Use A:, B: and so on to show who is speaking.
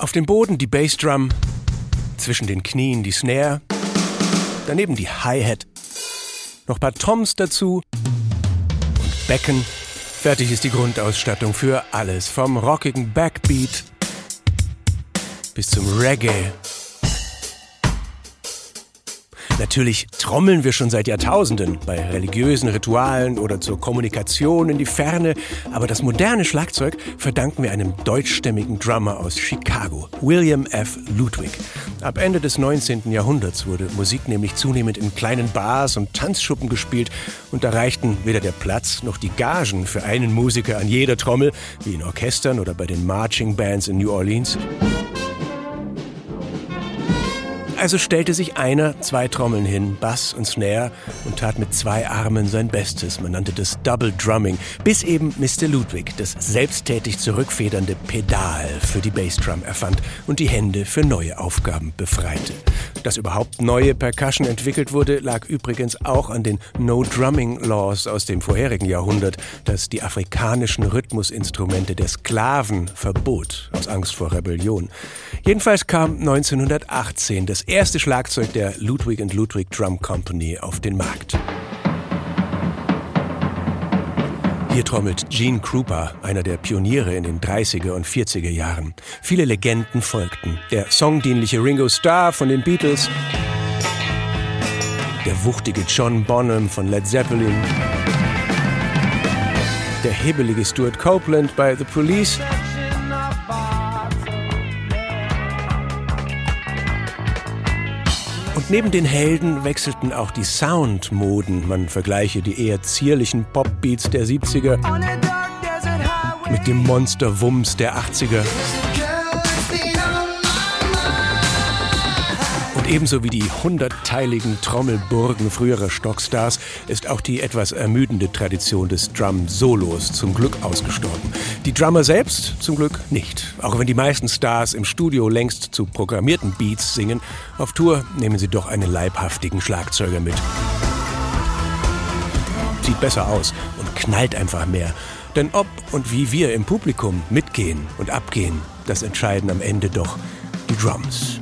A: Auf dem Boden die Bassdrum, zwischen den Knien die Snare, daneben die Hi-Hat, noch ein paar Toms dazu. Und Becken. Fertig ist die Grundausstattung für alles, vom rockigen Backbeat bis zum Reggae Natürlich trommeln wir schon seit Jahrtausenden bei religiösen Ritualen oder zur Kommunikation in die Ferne, aber das moderne Schlagzeug verdanken wir einem deutschstämmigen Drummer aus Chicago, William F. Ludwig. Ab Ende des 19. Jahrhunderts wurde Musik nämlich zunehmend in kleinen Bars und Tanzschuppen gespielt und da reichten weder der Platz noch die Gagen für einen Musiker an jeder Trommel, wie in Orchestern oder bei den Marching Bands in New Orleans. Also stellte sich einer zwei Trommeln hin, Bass und Snare, und tat mit zwei Armen sein Bestes. Man nannte das Double Drumming, bis eben Mr. Ludwig das selbsttätig zurückfedernde Pedal für die Bassdrum erfand und die Hände für neue Aufgaben befreite. Dass überhaupt neue Percussion entwickelt wurde, lag übrigens auch an den No-Drumming Laws aus dem vorherigen Jahrhundert, das die afrikanischen Rhythmusinstrumente der Sklaven verbot, aus Angst vor Rebellion. Jedenfalls kam 1918 das erste Schlagzeug der Ludwig Ludwig Drum Company auf den Markt. Hier trommelt Gene Krupa, einer der Pioniere in den 30er und 40er Jahren. Viele Legenden folgten. Der songdienliche Ringo Starr von den Beatles, der wuchtige John Bonham von Led Zeppelin, der hebelige Stuart Copeland bei The Police Neben den Helden wechselten auch die Soundmoden. Man vergleiche die eher zierlichen Popbeats der 70er mit dem Monsterwumms der 80er. Ebenso wie die hundertteiligen Trommelburgen früherer Stockstars ist auch die etwas ermüdende Tradition des Drum-Solos zum Glück ausgestorben. Die Drummer selbst zum Glück nicht. Auch wenn die meisten Stars im Studio längst zu programmierten Beats singen, auf Tour nehmen sie doch einen leibhaftigen Schlagzeuger mit. Sieht besser aus und knallt einfach mehr. Denn ob und wie wir im Publikum mitgehen und abgehen, das entscheiden am Ende doch die Drums.